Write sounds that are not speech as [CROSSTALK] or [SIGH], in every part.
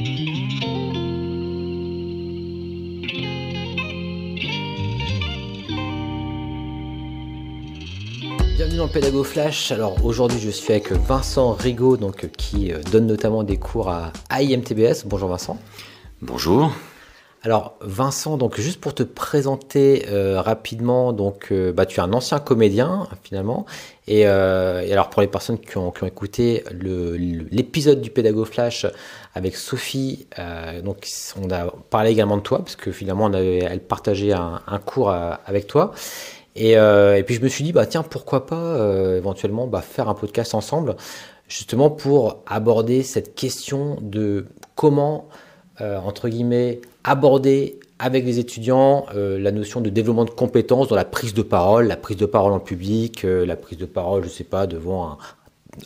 Bienvenue dans le Pédago Flash. Alors aujourd'hui, je suis avec Vincent Rigaud, qui euh, donne notamment des cours à IMTBS. Bonjour Vincent. Bonjour. Alors Vincent, donc juste pour te présenter euh, rapidement, donc euh, bah, tu es un ancien comédien finalement, et, alors pour les personnes qui ont, écouté l'épisode du Pédago Flash avec Sophie, donc on a parlé également de toi parce que finalement elle partageait un, cours avec toi. Euh, et, puis je me suis dit, bah tiens, pourquoi pas euh, éventuellement bah, faire un podcast ensemble, justement pour aborder cette question de comment, euh, entre guillemets, aborder avec les étudiants la notion de développement de compétences dans la prise de parole, la prise de parole en public, la prise de parole, je sais pas, devant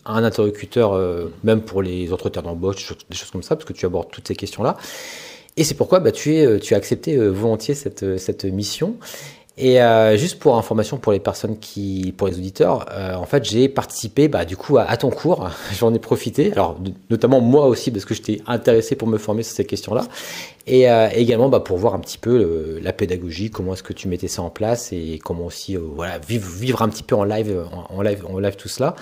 un, interlocuteur, même pour les entretiens d'embauche, des choses comme ça, parce que tu abordes toutes ces questions-là. Et c'est pourquoi bah, tu, as accepté volontiers cette mission. Et euh, juste pour information pour les personnes qui, pour les auditeurs, euh, en fait, j'ai participé, bah, du coup, à, ton cours. [LAUGHS] J'en ai profité. Alors, notamment moi aussi, parce que j'étais intéressé pour me former sur ces questions-là, et euh, également bah, pour voir un petit peu la pédagogie, comment est-ce que tu mettais ça en place et comment aussi, vivre, un petit peu en live, en, live, en live tout cela.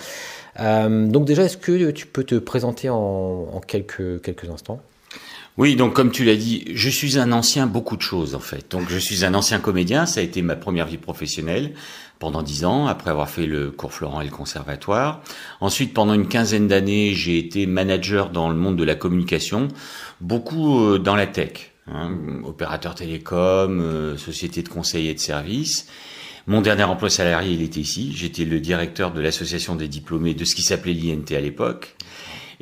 donc déjà, est-ce que tu peux te présenter en, quelques instants? Oui, donc comme tu l'as dit, je suis un ancien beaucoup de choses en fait. Donc je suis un ancien comédien, ça a été ma première vie professionnelle pendant dix ans, après avoir fait le cours Florent et le conservatoire. Ensuite, pendant une quinzaine d'années, j'ai été manager dans le monde de la communication, beaucoup euh, dans la tech, hein, opérateur télécom, euh, société de conseil et de services. Mon dernier emploi salarié, il était ici. J'étais le directeur de l'association des diplômés de ce qui s'appelait l'INT à l'époque.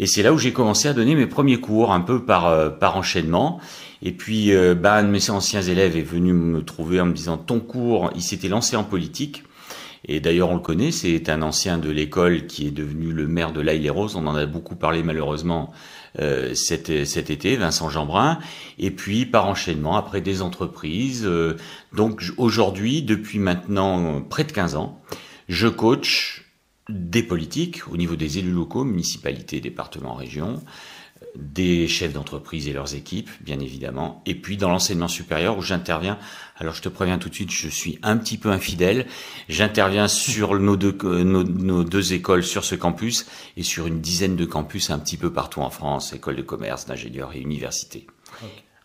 Et c'est là où j'ai commencé à donner mes premiers cours, un peu par, euh, par enchaînement. Et puis, euh, bah, un de mes anciens élèves est venu me trouver en me disant, ton cours, il s'était lancé en politique. Et d'ailleurs, on le connaît, c'est un ancien de l'école qui est devenu le maire de l'Aïle-les-Roses. On en a beaucoup parlé malheureusement euh, cet, cet, été, Vincent Jeanbrun. Et puis, par enchaînement, après des entreprises. Euh, donc, aujourd'hui, depuis maintenant près de 15 ans, je coach des politiques au niveau des élus locaux, municipalités, départements, régions, des chefs d'entreprise et leurs équipes, bien évidemment, et puis dans l'enseignement supérieur où j'interviens. Alors je te préviens tout de suite, je suis un petit peu infidèle. J'interviens sur nos deux, nos, deux écoles sur ce campus et sur une dizaine de campus un petit peu partout en France, écoles de commerce, d'ingénieurs et universités.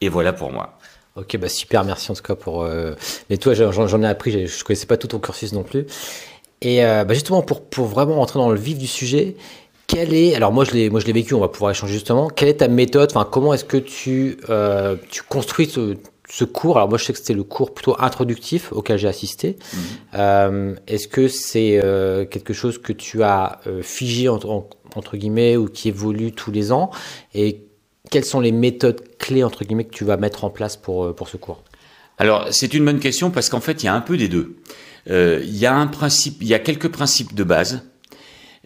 Et voilà pour moi. Ok, bah super, merci en tout cas pour. Euh... Mais toi, j'en ai appris, je connaissais pas tout ton cursus non plus. Et euh, bah justement, pour, pour vraiment rentrer dans le vif du sujet, quelle est, alors moi je l'ai, moi je l'ai vécu, on va pouvoir échanger justement. Quelle est ta méthode Enfin, comment est-ce que tu, euh, tu construis ce, ce, cours? Alors moi je sais que c'était le cours plutôt introductif auquel j'ai assisté. Mhm. Euh, est-ce que c'est euh, quelque chose que tu as euh, figé entre, entre guillemets ou qui évolue tous les ans? Et quelles sont les méthodes clés entre guillemets que tu vas mettre en place pour pour ce cours? Alors c'est une bonne question parce qu'en fait il y a un peu des deux. Euh, il y a un principe, il y a quelques principes de base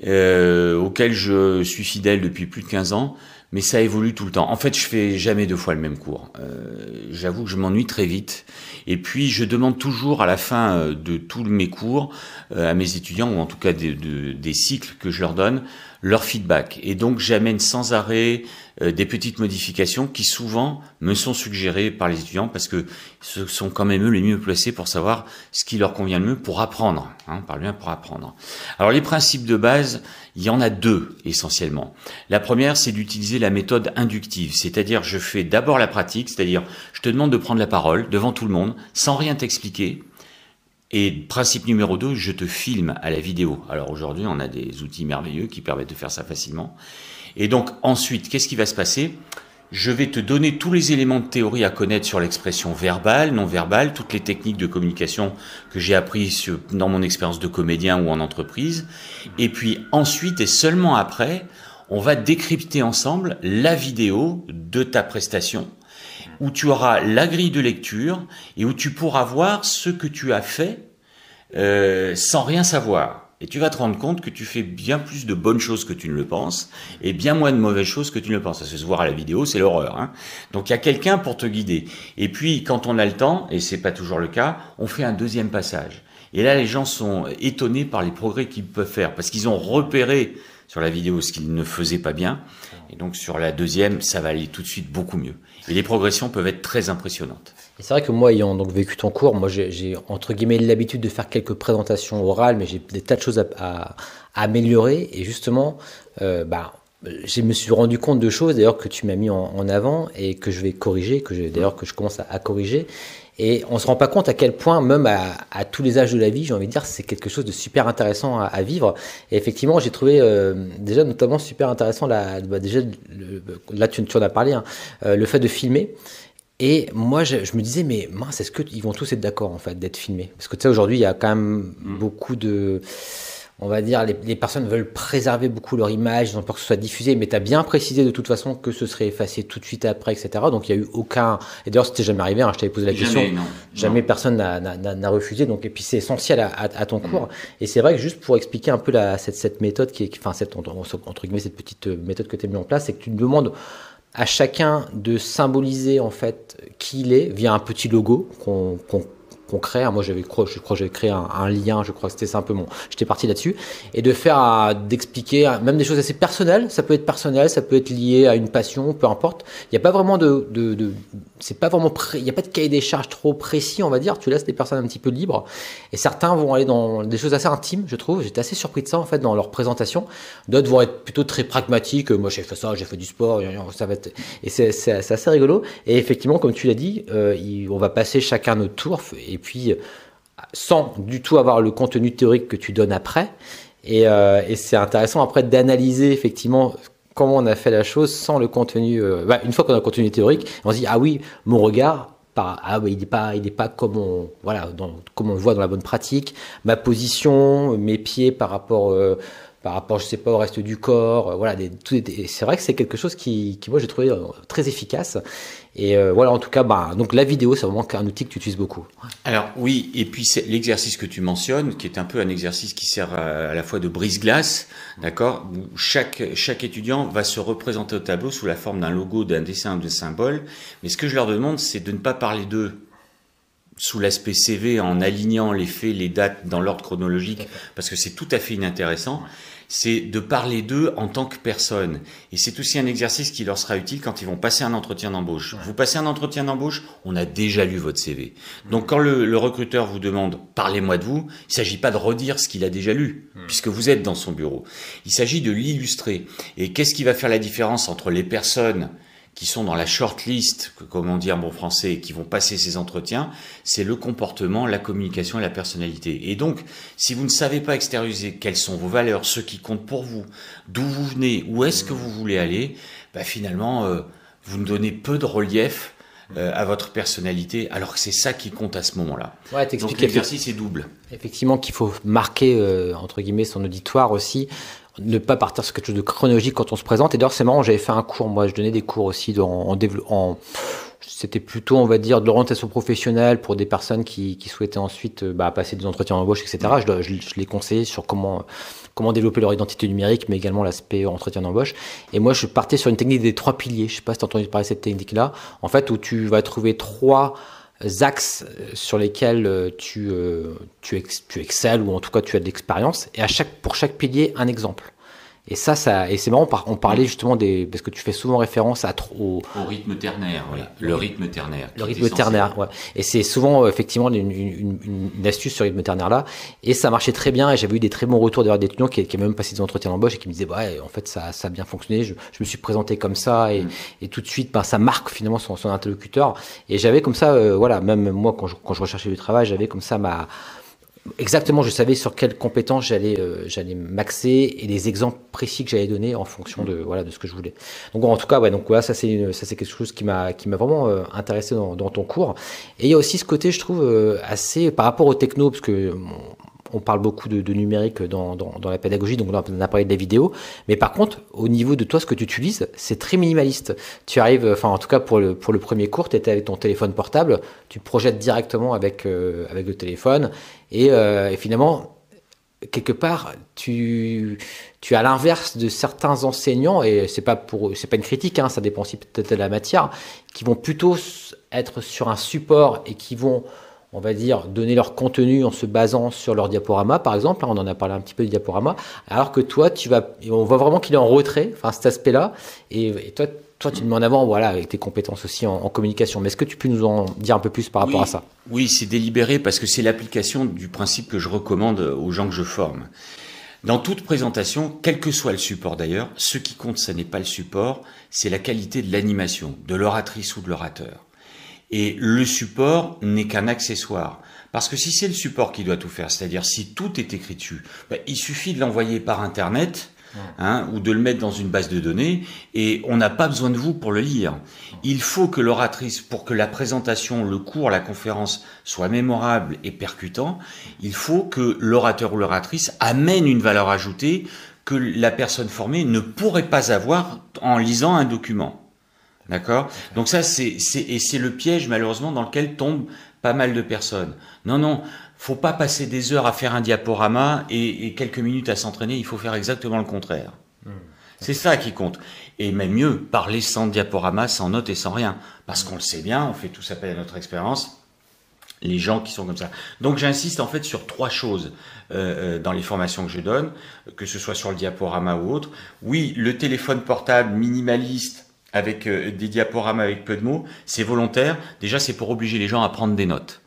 euh, auxquels je suis fidèle depuis plus de 15 ans, mais ça évolue tout le temps. En fait, je fais jamais deux fois le même cours. Euh, J'avoue que je m'ennuie très vite. Et puis, je demande toujours à la fin de tous mes cours à mes étudiants, ou en tout cas des, des cycles que je leur donne, leur feedback. Et donc j'amène sans arrêt des petites modifications qui souvent me sont suggérées par les étudiants parce que ce sont quand même eux les mieux placés pour savoir ce qui leur convient le mieux pour apprendre. Hein, bien pour apprendre. Alors les principes de base, il y en a deux essentiellement. La première, c'est d'utiliser la méthode inductive, c'est-à-dire je fais d'abord la pratique, c'est-à-dire je te demande de prendre la parole devant tout le monde sans rien t'expliquer et principe numéro 2, je te filme à la vidéo. Alors aujourd'hui, on a des outils merveilleux qui permettent de faire ça facilement. Et donc ensuite, qu'est-ce qui va se passer? Je vais te donner tous les éléments de théorie à connaître sur l'expression verbale, non verbale, toutes les techniques de communication que j'ai appris dans mon expérience de comédien ou en entreprise. Et puis ensuite et seulement après, on va décrypter ensemble la vidéo de ta prestation où tu auras la grille de lecture et où tu pourras voir ce que tu as fait euh, sans rien savoir. Et tu vas te rendre compte que tu fais bien plus de bonnes choses que tu ne le penses et bien moins de mauvaises choses que tu ne le penses. Ça se voir à la vidéo, c'est l'horreur. Hein Donc il y a quelqu'un pour te guider. Et puis quand on a le temps, et c'est pas toujours le cas, on fait un deuxième passage. Et là, les gens sont étonnés par les progrès qu'ils peuvent faire parce qu'ils ont repéré sur la vidéo ce qu'il ne faisait pas bien. Et donc sur la deuxième, ça va aller tout de suite beaucoup mieux. Et les progressions peuvent être très impressionnantes. C'est vrai que moi, ayant donc vécu ton cours, moi j'ai entre guillemets l'habitude de faire quelques présentations orales, mais j'ai des tas de choses à, améliorer. Et justement, euh, bah, je me suis rendu compte de choses d'ailleurs que tu m'as mis en, avant et que je vais corriger, que d'ailleurs que je commence à, corriger. Et on se rend pas compte à quel point, même à, tous les âges de la vie, j'ai envie de dire, c'est quelque chose de super intéressant à, vivre. Et effectivement, j'ai trouvé euh, déjà notamment super intéressant bah déjà là tu, tu en as parlé, hein, euh, le fait de filmer. Et moi, je, je, me disais, mais mince, est-ce qu'ils vont tous être d'accord en fait d'être filmés? Parce que tu sais, aujourd'hui, il y a quand même mmh. beaucoup de on va dire, les, les, personnes veulent préserver beaucoup leur image, ils ont peur que ce soit diffusé, mais tu as bien précisé de toute façon que ce serait effacé tout de suite après, etc. Donc il n'y a eu aucun. Et d'ailleurs, c'était jamais arrivé, hein, je t'avais posé la jamais, question. Non, jamais non. personne n'a refusé. Donc, et puis c'est essentiel à, à, à ton cours. Mmh. Et c'est vrai que juste pour expliquer un peu la, cette, cette méthode, qui est, enfin, cette, entre, entre guillemets, cette petite méthode que tu as mis en place, c'est que tu demandes à chacun de symboliser en fait qui il est via un petit logo qu'on qu qu'on crée. Moi, j'avais, je crois j'avais créé un, un, lien, je crois que c'était simplement. J'étais parti là-dessus. Et de faire, d'expliquer même des choses assez personnelles. Ça peut être personnel, ça peut être lié à une passion, peu importe. Il n'y a pas vraiment de, de, de c'est pas vraiment, il n'y a pas de cahier des charges trop précis, on va dire. Tu laisses les personnes un petit peu libres. Et certains vont aller dans des choses assez intimes, je trouve. J'étais assez surpris de ça, en fait, dans leur présentation. D'autres vont être plutôt très pragmatiques. Moi, j'ai fait ça, j'ai fait du sport, ça va être, et c'est, assez rigolo. Et effectivement, comme tu l'as dit, euh, on va passer chacun notre tour. Et puis sans du tout avoir le contenu théorique que tu donnes après. Et, euh, et c'est intéressant après d'analyser effectivement comment on a fait la chose sans le contenu. Euh, bah, une fois qu'on a le contenu théorique, on se dit ah oui, mon regard. Ah il n'est pas, il n'est pas comme on, voilà, dans, on le voit dans la bonne pratique. Ma position, mes pieds par rapport euh, par rapport, je sais pas, au reste du corps. Voilà, c'est vrai que c'est quelque chose qui, qui moi, j'ai trouvé très efficace. Et euh, voilà, en tout cas, bah, donc la vidéo, c'est vraiment un outil que tu utilises beaucoup. Alors oui, et puis c'est l'exercice que tu mentionnes, qui est un peu un exercice qui sert à, à la fois de brise-glace, d'accord Chaque chaque étudiant va se représenter au tableau sous la forme d'un logo, d'un dessin, de symbole. Mais ce que je leur demande, c'est de ne pas parler d'eux sous l'aspect CV en alignant les faits, les dates dans l'ordre chronologique, parce que c'est tout à fait inintéressant c'est de parler d'eux en tant que personne. Et c'est aussi un exercice qui leur sera utile quand ils vont passer un entretien d'embauche. Vous passez un entretien d'embauche, on a déjà lu votre CV. Donc quand le, le recruteur vous demande parlez-moi de vous, il s'agit pas de redire ce qu'il a déjà lu, mmh. puisque vous êtes dans son bureau. Il s'agit de l'illustrer. Et qu'est-ce qui va faire la différence entre les personnes qui sont dans la shortlist, comme on dit en bon français, qui vont passer ces entretiens, c'est le comportement, la communication et la personnalité. Et donc, si vous ne savez pas extérioriser quelles sont vos valeurs, ce qui compte pour vous, d'où vous venez, où est-ce que vous voulez aller, bah finalement, euh, vous ne donnez peu de relief euh, à votre personnalité, alors que c'est ça qui compte à ce moment-là. Ouais, Donc l'exercice est double. Effectivement, qu'il faut marquer euh, entre guillemets son auditoire aussi ne pas partir sur quelque chose de chronologique quand on se présente. Et d'ailleurs, c'est marrant, j'avais fait un cours, moi, je donnais des cours aussi en, en, en c'était plutôt, on va dire, de l'orientation professionnelle pour des personnes qui, qui souhaitaient ensuite bah, passer des entretiens d'embauche, etc. Je, je, je les conseillais sur comment, comment développer leur identité numérique, mais également l'aspect entretien d'embauche. Et moi, je partais sur une technique des trois piliers. Je sais pas si tu as entendu parler de cette technique-là. En fait, où tu vas trouver trois axes sur lesquels tu, tu, ex, tu excelles ou en tout cas tu as de l'expérience et à chaque, pour chaque pilier un exemple. Et ça, ça et c'est marrant, on parlait justement des parce que tu fais souvent référence à au, au rythme ternaire, oui. le rythme ternaire. Le rythme ternaire, ouais. Et c'est souvent effectivement une, une, une, astuce sur le rythme ternaire là, et ça marchait très bien. Et j'avais eu des très bons retours d'ailleurs d'étudiants qui, qui avaient même passé des entretiens d'embauche et qui me disaient ouais, en fait ça, ça a bien fonctionné. Je, je me suis présenté comme ça et, et tout de suite, bah, ça marque finalement son, son interlocuteur. Et j'avais comme ça, euh, voilà, même moi quand je, quand je recherchais du travail, j'avais comme ça ma exactement, je savais sur quelles compétences j'allais euh, j'allais m'axer et les exemples précis que j'allais donner en fonction de voilà de ce que je voulais. Donc en tout cas, ouais, donc voilà, ça c'est quelque chose qui m'a vraiment euh, intéressé dans, dans, ton cours. Et il y a aussi ce côté, je trouve, euh, assez par rapport au techno, parce que on parle beaucoup de, numérique dans, la pédagogie, donc on a parlé de la vidéo. Mais par contre, au niveau de toi, ce que tu utilises, c'est très minimaliste. Tu arrives, enfin en tout cas pour le, premier cours, tu étais avec ton téléphone portable, tu projettes directement avec, euh, le téléphone. Et, euh, et, finalement, quelque part, tu, tu as l'inverse de certains enseignants, et c'est pas pas une critique, hein, ça dépend aussi peut-être de la matière, qui vont plutôt être sur un support et qui vont on va dire, donner leur contenu en se basant sur leur diaporama, par exemple. Hein, on en a parlé un petit peu du diaporama. Alors que toi, tu vas, on voit vraiment qu'il est en retrait, enfin, cet aspect-là. Et, toi, toi, tu te mets en avant, voilà, avec tes compétences aussi en, communication. Mais est-ce que tu peux nous en dire un peu plus par rapport à ça? Oui, c'est délibéré parce que c'est l'application du principe que je recommande aux gens que je forme. Dans toute présentation, quel que soit le support d'ailleurs, ce qui compte, ce n'est pas le support, c'est la qualité de l'animation, de l'oratrice ou de l'orateur. Et le support n'est qu'un accessoire. Parce que si c'est le support qui doit tout faire, c'est-à-dire si tout est écrit dessus, ben, il suffit de l'envoyer par Internet, Hein, ou de le mettre dans une base de données, et on n'a pas besoin de vous pour le lire. Il faut que l'oratrice, pour que la présentation, le cours, la conférence soit mémorable et percutant, il faut que l'orateur ou l'oratrice amène une valeur ajoutée que la personne formée ne pourrait pas avoir en lisant un document. D'accord? Donc ça, c'est, et c'est le piège malheureusement dans lequel tombent pas mal de personnes. Non, non, faut pas passer des heures à faire un diaporama et, quelques minutes à s'entraîner. Il faut faire exactement le contraire. Hmm. C'est ça qui compte. Et même mieux, parler sans diaporama, sans notes et sans rien. Parce qu'on le sait bien, on fait tous appel à notre expérience. Les gens qui sont comme ça. Donc j'insiste en fait sur trois choses euh, euh, dans les formations que je donne, que ce soit sur le diaporama ou autre. Oui, le téléphone portable minimaliste avec euh, des diaporamas avec peu de mots, c'est volontaire. Déjà, c'est pour obliger les gens à prendre des notes.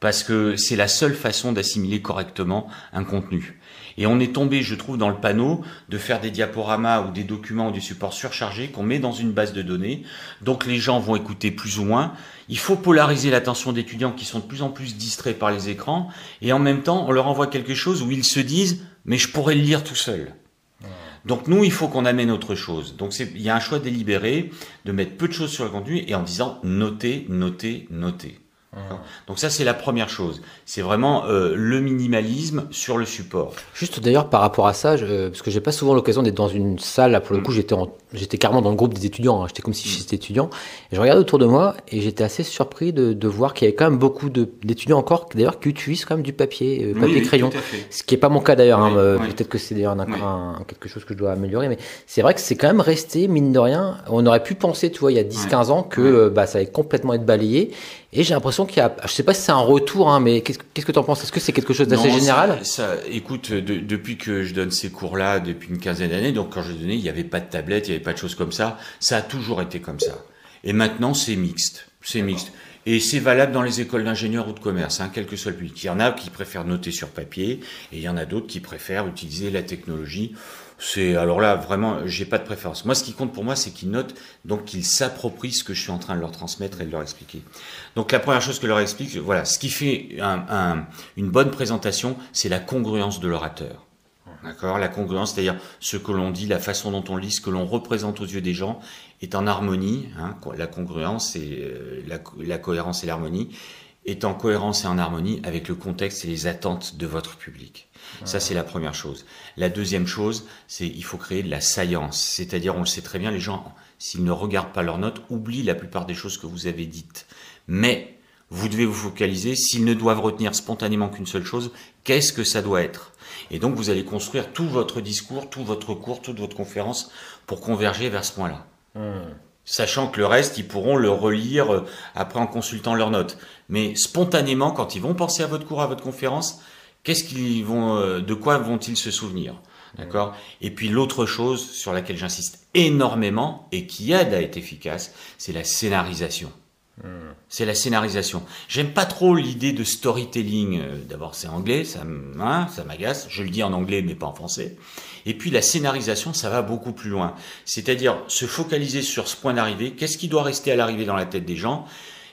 Parce que c'est la seule façon d'assimiler correctement un contenu. Et on est tombé, je trouve, dans le panneau de faire des diaporamas ou des documents ou du support surchargé qu'on met dans une base de données. Donc les gens vont écouter plus ou moins. Il faut polariser l'attention d'étudiants qui sont de plus en plus distraits par les écrans. Et en même temps, on leur envoie quelque chose où ils se disent, mais je pourrais le lire tout seul. Donc nous, il faut qu'on amène autre chose. Donc il y a un choix délibéré de mettre peu de choses sur le contenu et en disant notez, notez, notez. Donc ça c'est la première chose. C'est vraiment euh, le minimalisme sur le support. Juste d'ailleurs par rapport à ça, je, parce que j'ai pas souvent l'occasion d'être dans une salle. Là, pour le mm. coup, j'étais j'étais carrément dans le groupe des étudiants. Hein. J'étais comme si mm. j'étais étudiant. Et je regardais autour de moi et j'étais assez surpris de, de voir qu'il y avait quand même beaucoup d'étudiants encore d'ailleurs qui utilisent quand même du papier, euh, papier crayon. Ce qui est pas mon cas d'ailleurs. Hein. Euh, peut-être que c'est d'ailleurs quelque chose que je dois améliorer, mais c'est vrai que c'est quand même resté mine de rien. On aurait pu penser, tu vois, il y a 10-15 ans que bah, ça allait complètement être balayé. Et j'ai l'impression qu'il y a, je sais pas si c'est un retour, hein, mais qu'est-ce, que tu en penses? Est-ce que c'est quelque chose d'assez général? ça, écoute, depuis que je donne ces cours-là, depuis une quinzaine d'années, donc quand je donnais, il n'y avait pas de tablette, il n'y avait pas de choses comme ça. Ça a toujours été comme ça. Et maintenant, c'est mixte. C'est mixte. Et c'est valable dans les écoles d'ingénieurs ou de commerce, hein, quel que soit le public. Il y en a qui préfèrent noter sur papier, et il y en a d'autres qui préfèrent utiliser la technologie. C'est alors là vraiment, j'ai pas de préférence. Moi, ce qui compte pour moi, c'est qu'ils notent, donc qu'ils s'approprient ce que je suis en train de leur transmettre et de leur expliquer. Donc la première chose que je leur explique, voilà, ce qui fait une bonne présentation, c'est la congruence de l'orateur. D'accord? La congruence, c'est-à-dire ce que l'on dit, la façon dont on lit, ce que l'on représente aux yeux des gens, est en harmonie. Hein, la congruence, et euh, la cohérence et l'harmonie est en cohérence et en harmonie avec le contexte et les attentes de votre public. Ça, c'est la première chose. La deuxième chose, c'est il faut créer de la saillance. C'est-à-dire, on le sait très bien, les gens, s'ils ne regardent pas leurs notes, oublient la plupart des choses que vous avez dites. Mais vous devez vous focaliser, s'ils ne doivent retenir spontanément qu'une seule chose, qu'est-ce que ça doit être? Et donc, vous allez construire tout votre discours, tout votre cours, toute votre conférence pour converger vers ce point-là. Hmm. Sachant que le reste, ils pourront le relire euh, après en consultant leurs notes. Mais spontanément, quand ils vont penser à votre cours, à votre conférence, qu'est-ce qu'ils vont, euh, de quoi vont-ils se souvenir? D'accord? Et puis l'autre chose sur laquelle j'insiste énormément et qui aide à être efficace, c'est la scénarisation. Hmm. C'est la scénarisation. J'aime pas trop l'idée de storytelling. Euh, d'abord, c'est anglais, ça, hein, ça m'agace. Je le dis en anglais, mais pas en français. Et puis la scénarisation, ça va beaucoup plus loin. C'est-à-dire se focaliser sur ce point d'arrivée. Qu'est-ce qui doit rester à l'arrivée dans la tête des gens?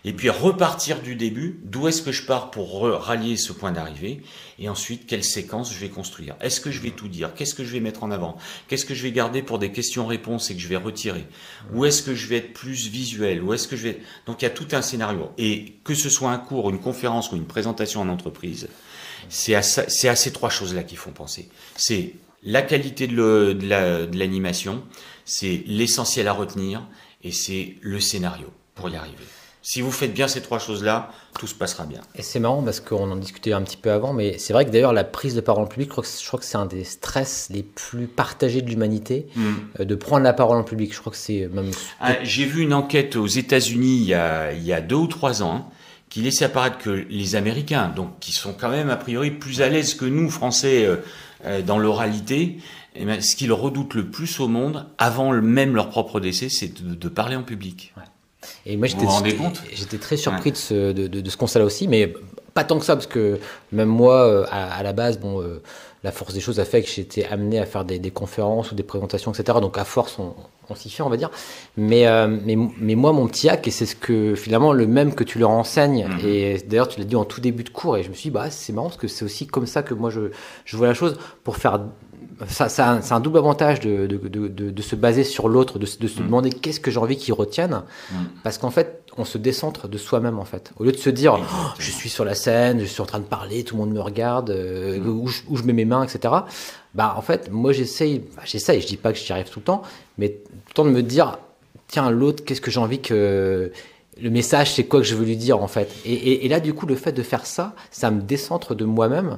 Et puis repartir du début, d'où est-ce que je pars pour rallier ce point d'arrivée, et ensuite quelle séquence je vais construire? Est-ce que je vais tout dire? Qu'est-ce que je vais mettre en avant? Qu'est-ce que je vais garder pour des questions-réponses et que je vais retirer? Où est-ce que je vais être plus visuel? Où est-ce que je vais Donc il y a tout un scénario. Et que ce soit un cours, une conférence ou une présentation en entreprise, c'est à, à, ces trois choses-là qu'il faut penser. C'est la qualité de l'animation, c'est l'essentiel à retenir, et c'est le scénario pour y arriver. Si vous faites bien ces trois choses-là, tout se passera bien. Et c'est marrant parce qu'on en discutait un petit peu avant, mais c'est vrai que d'ailleurs la prise de parole en public, je crois que, je crois que c'est un des stress les plus partagés de l'humanité, mm. euh, de prendre la parole en public. Je crois que c'est même... Ah, j'ai vu une enquête aux États-Unis il, il, y a deux ou trois ans qui laissait apparaître que les Américains, donc qui sont quand même a priori plus à l'aise que nous, Français, euh, euh, dans l'oralité, eh ben, ce qu'ils redoutent le plus au monde, avant même leur propre décès, c'est de, de parler en public. Ouais. Et moi, j'étais très surpris de ce, de, de, ce constat-là aussi, mais pas tant que ça, parce que même moi, euh, à, à la base, bon, euh, la force des choses a fait que j'étais amené à faire des, des, conférences ou des présentations, etc. Donc à force, on, on s'y fait, on va dire. Mais, euh, mais, mais, moi, mon petit hack, et c'est ce que finalement le même que tu leur enseignes, mm-hmm. et d'ailleurs tu l'as dit en tout début de cours, et je me suis dit, bah, c'est marrant parce que c'est aussi comme ça que moi je, je vois la chose, pour faire ça, ça c'est un double avantage de, de, de, de, se baser sur l'autre, de, se mm. demander qu'est-ce que j'ai envie qu'ils retiennent, mm. parce qu'en fait, on se décentre de soi-même en fait. Au lieu de se dire, oh, je suis sur la scène, je suis en train de parler, tout le monde me regarde, euh, mm. où, je, où, je, mets mes mains, etc. Bah en fait, moi j'essaye, bah, j'essaye, je dis pas que j'y arrive tout le temps, mais tout le temps de me dire, tiens l'autre, qu'est-ce que j'ai envie que le message, c'est quoi que je veux lui dire en fait. Et, et, et, là, du coup, le fait de faire ça, ça me décentre de moi-même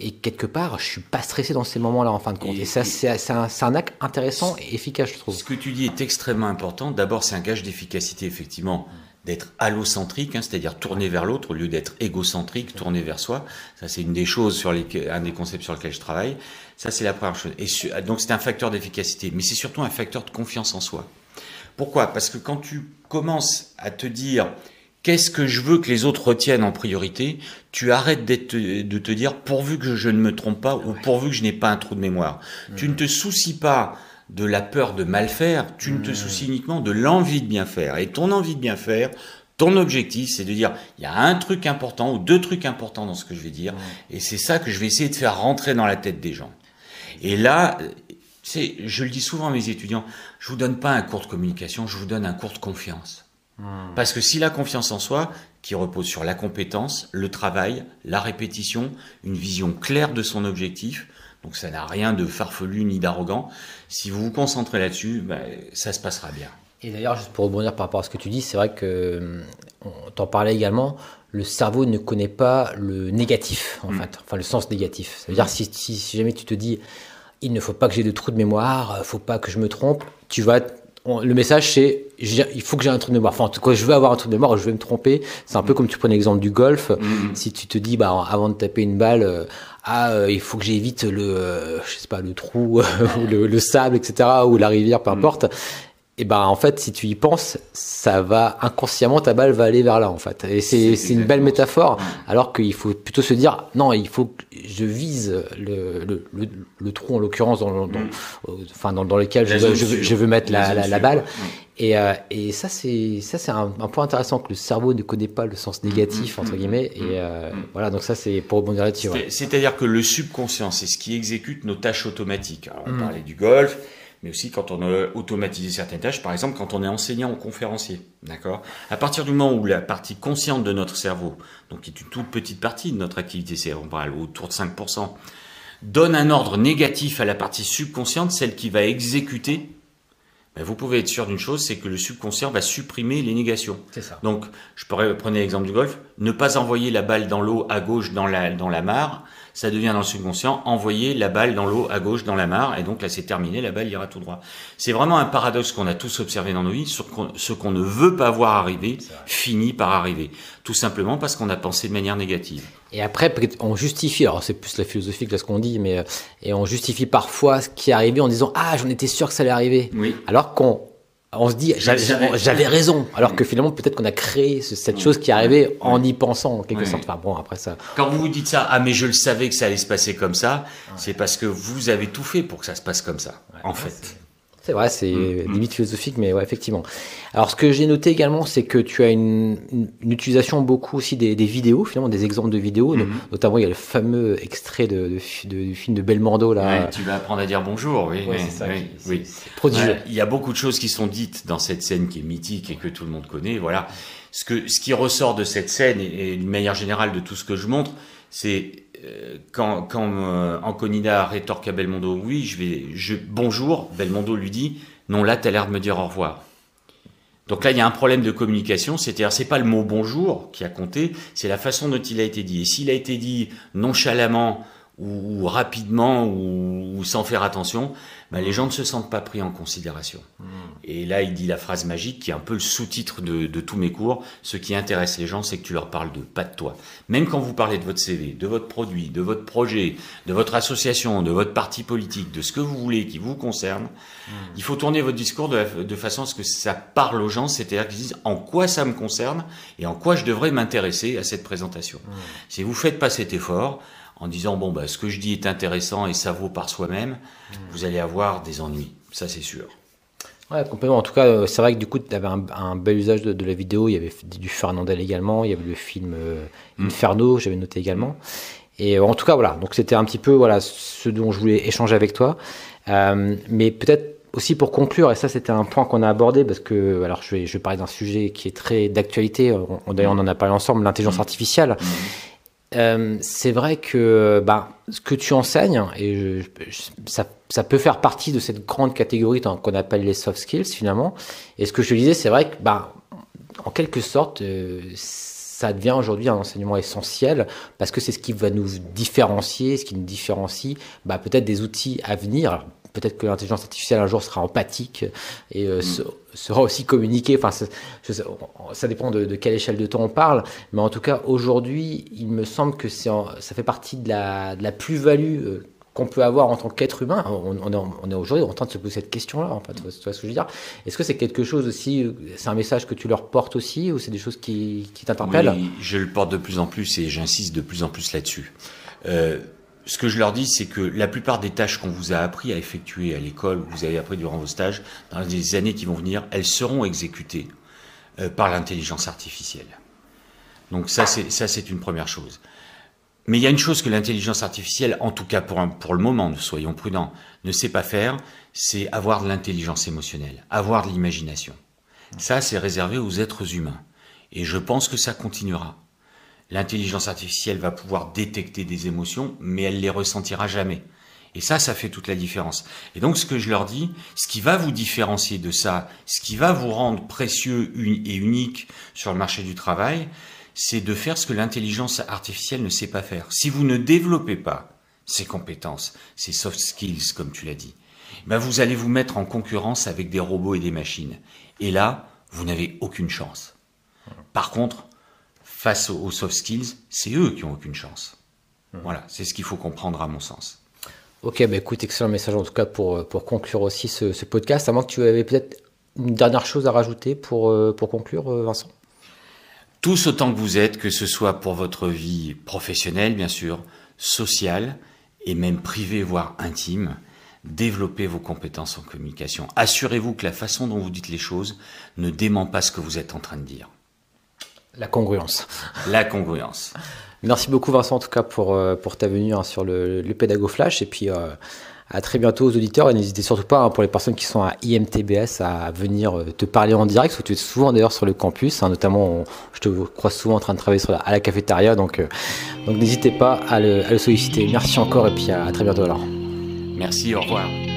et quelque part, je suis pas stressé dans ces moments-là en fin de compte. Et, ça, c'est un, un, acte intéressant et efficace, je trouve. Ce que tu dis est extrêmement important. D'abord, c'est un gage d'efficacité, effectivement, d'être allocentrique, hein, c'est-à-dire tourner vers l'autre au lieu d'être égocentrique, tourner vers soi. Ça, c'est une des choses sur les, un des concepts sur lesquels je travaille. Ça, c'est la première chose. Et donc, c'est un facteur d'efficacité, mais c'est surtout un facteur de confiance en soi. Pourquoi? Parce que quand tu commences à te dire qu'est-ce que je veux que les autres retiennent en priorité, tu arrêtes de te dire pourvu que je ne me trompe pas ou pourvu que je n'ai pas un trou de mémoire. Tu ne te soucies pas de la peur de mal faire, tu ne te soucies uniquement de l'envie de bien faire. Et ton envie de bien faire, ton objectif, c'est de dire, il y a un truc important ou deux trucs importants dans ce que je vais dire, et c'est ça que je vais essayer de faire rentrer dans la tête des gens. Et là, c'est, je le dis souvent à mes étudiants, je vous donne pas un cours de communication, je vous donne un cours de confiance. Hmm. Parce que si la confiance en soi, qui repose sur la compétence, le travail, la répétition, une vision claire de son objectif, donc ça n'a rien de farfelu ni d'arrogant, si vous vous concentrez là-dessus, ben, ça se passera bien. Et d'ailleurs, juste pour rebondir par rapport à ce que tu dis, c'est vrai que on t'en parlait également, le cerveau ne connaît pas le négatif, en hmm. fait, enfin le sens négatif. Ça veut dire si, si, si, jamais tu te dis, il ne faut pas que j'ai de trous de mémoire, faut pas que je me trompe, tu vas le message c'est il faut que j'ai un truc de mémoire. Enfin, en tout cas, je veux avoir un truc de mémoire, je vais me tromper. C'est un peu comme tu prenais l'exemple du golf. Mm-hmm. Si tu te dis, bah, avant de taper une balle, euh, ah, euh, il faut que j'évite le, euh, je sais pas, le trou, [LAUGHS] ou le, le, sable, etc., ou la rivière, peu mm. importe et ben en fait si tu y penses ça va inconsciemment ta balle va aller vers là en fait. Et c'est une belle métaphore alors qu'il faut plutôt se dire non il faut que je vise le, le, le, trou en l'occurrence dans, dans, enfin dans, dans lequel je veux, je, veux, mettre la, la, balle. et, euh, et ça c'est ça c'est un, point intéressant que le cerveau ne connaît pas le sens négatif entre guillemets. Et euh, voilà donc ça c'est pour rebondir là-dessus c'est-à-dire que le subconscient c'est ce qui exécute nos tâches automatiques. Alors on mm. parlait du golf mais aussi quand on a automatisé certaines tâches, par exemple quand on est enseignant ou conférencier. D'accord? À partir du moment où la partie consciente de notre cerveau, donc qui est une toute petite partie de notre activité cérébrale, autour de 5%, donne un ordre négatif à la partie subconsciente, celle qui va exécuter, ben vous pouvez être sûr d'une chose, c'est que le subconscient va supprimer les négations. C'est ça. Donc, je pourrais prendre l'exemple du golf, ne pas envoyer la balle dans l'eau à gauche dans la, dans la mare, ça devient dans le subconscient, envoyer la balle dans l'eau à gauche dans la mare, et donc là c'est terminé, la balle ira tout droit. C'est vraiment un paradoxe qu'on a tous observé dans nos vies, ce qu'on ne veut pas voir arriver finit par arriver, tout simplement parce qu'on a pensé de manière négative. Et après, on justifie, alors c'est plus la philosophie que ce qu'on dit, mais euh, et on justifie parfois ce qui est arrivé en disant ah j'en étais sûr que ça allait arriver, oui. alors qu'on on se dit j'avais raison. Alors que finalement peut-être qu'on a créé cette chose qui est arrivée en y pensant en quelque sorte. Enfin bon après ça. Quand vous vous dites ça ah mais je le savais que ça allait se passer comme ça c'est parce que vous avez tout fait pour que ça se passe comme ça en fait c'est vrai, c'est mm, mm. limite philosophique, mais ouais, effectivement. Alors, ce que j'ai noté également, c'est que tu as une, une, utilisation beaucoup aussi des, des, vidéos, finalement, des exemples de vidéos. Mm. Notamment, il y a le fameux extrait de, de, de, du film de Belmondo, là. Ouais, tu vas apprendre à dire bonjour, oui. Ouais, ça, oui, oui. prodigieux. il y a beaucoup de choses qui sont dites dans cette scène qui est mythique et que tout le monde connaît. Voilà. Ce, que, ce qui ressort de cette scène et, et d'une manière générale de tout ce que je montre, c'est quand, quand euh, Anconida rétorque à Belmondo, oui, je vais, je, bonjour, Belmondo lui dit, non, là, t'as l'air de me dire au revoir. Donc là, il y a un problème de communication, c'est-à-dire, c'est pas le mot bonjour qui a compté, c'est la façon dont il a été dit. Et s'il a été dit nonchalamment ou, rapidement ou, sans faire attention, ben, les gens ne se sentent pas pris en considération. Hmm. Et là, il dit la phrase magique qui est un peu le sous-titre de, tous mes cours. Ce qui intéresse les gens, c'est que tu leur parles de, pas de toi. Même quand vous parlez de votre CV, de votre produit, de votre projet, de votre association, de votre parti politique, de ce que vous voulez qui vous concerne, hmm. il faut tourner votre discours de, façon à ce que ça parle aux gens, c'est-à-dire qu'ils disent en quoi ça me concerne et en quoi je devrais m'intéresser à cette présentation. Hmm. Si vous faites pas cet effort, en disant bon bah ce que je dis est intéressant et ça vaut par soi-même, vous allez avoir des ennuis, ça c'est sûr. Ouais, complètement. En tout cas, euh, c'est vrai que du coup, tu avais un, bel usage de, la vidéo. Il y avait du Fernandel également. Il y avait le film euh, mm. Inferno, j'avais noté également. Et euh, en tout cas, voilà. Donc, c'était un petit peu voilà ce dont je voulais échanger avec toi. mais peut-être aussi pour conclure, et ça, c'était un point qu'on a abordé parce que, alors, je vais, je vais parler d'un sujet qui est très d'actualité. D'ailleurs, on en a parlé ensemble, l'intelligence mm. artificielle. Euh, c'est vrai que bah, ce que tu enseignes, et ça, ça, peut faire partie de cette grande catégorie qu'on appelle les soft skills finalement. Et ce que je disais, c'est vrai que, bah, en quelque sorte, euh, ça devient aujourd'hui un enseignement essentiel parce que c'est ce qui va nous différencier, ce qui nous différencie bah, peut-être des outils à venir peut-être que l'intelligence artificielle un jour sera empathique et euh, sera aussi communiquée. Enfin, ça, dépend de, quelle échelle de temps on parle, mais en tout cas aujourd'hui, il me semble que ça fait partie de la, plus-value euh, qu'on peut avoir en tant qu'être humain. On, est, aujourd'hui en train de se poser cette question-là. En ce que je veux dire? Est-ce que c'est quelque chose aussi euh, C'est un message que tu leur portes aussi, ou c'est des choses qui, t'interpellent? Je le porte de plus en plus et j'insiste de plus en plus là-dessus. Ce que je leur dis, c'est que la plupart des tâches qu'on vous a appris à effectuer à l'école, que vous avez appris durant vos stages, dans les années qui vont venir, elles seront exécutées euh, par l'intelligence artificielle. Donc ça, c'est ça, c'est une première chose. Mais il y a une chose que l'intelligence artificielle, en tout cas pour, pour le moment, soyons prudents, ne sait pas faire, c'est avoir de l'intelligence émotionnelle, avoir de l'imagination. Ça, c'est réservé aux êtres humains. Et je pense que ça continuera l'intelligence artificielle va pouvoir détecter des émotions, mais elle les ressentira jamais. Et ça, ça fait toute la différence. Et donc, ce que je leur dis, ce qui va vous différencier de ça, ce qui va vous rendre précieux et unique sur le marché du travail, c'est de faire ce que l'intelligence artificielle ne sait pas faire. Si vous ne développez pas ces compétences, ces soft skills, comme tu l'as dit, ben vous allez vous mettre en concurrence avec des robots et des machines. Et là, vous n'avez aucune chance. Par contre, face aux, soft skills, c'est eux qui ont aucune chance. Mmh. Voilà, c'est ce qu'il faut comprendre à mon sens. Ok, bah écoute, excellent message en tout cas pour, pour conclure aussi ce, podcast. À moins que tu avais peut-être une dernière chose à rajouter pour, euh, pour conclure, euh, Vincent? Tous autant que vous êtes, que ce soit pour votre vie professionnelle, bien sûr, sociale et même privée, voire intime, développez vos compétences en communication. Assurez-vous que la façon dont vous dites les choses ne dément pas ce que vous êtes en train de dire. La congruence. [LAUGHS] La congruence. Merci beaucoup Vincent en tout cas pour, euh, pour ta venue hein, sur le, le Pédago Flash et puis euh, à très bientôt aux auditeurs et n'hésitez surtout pas hein, pour les personnes qui sont à IMTBS à venir euh, te parler en direct parce que tu es souvent d'ailleurs sur le campus, hein, notamment je te crois souvent en train de travailler sur la, à la cafétéria donc, donc n'hésitez pas à le, à le, solliciter. Merci encore et puis à très bientôt alors. Merci, au revoir.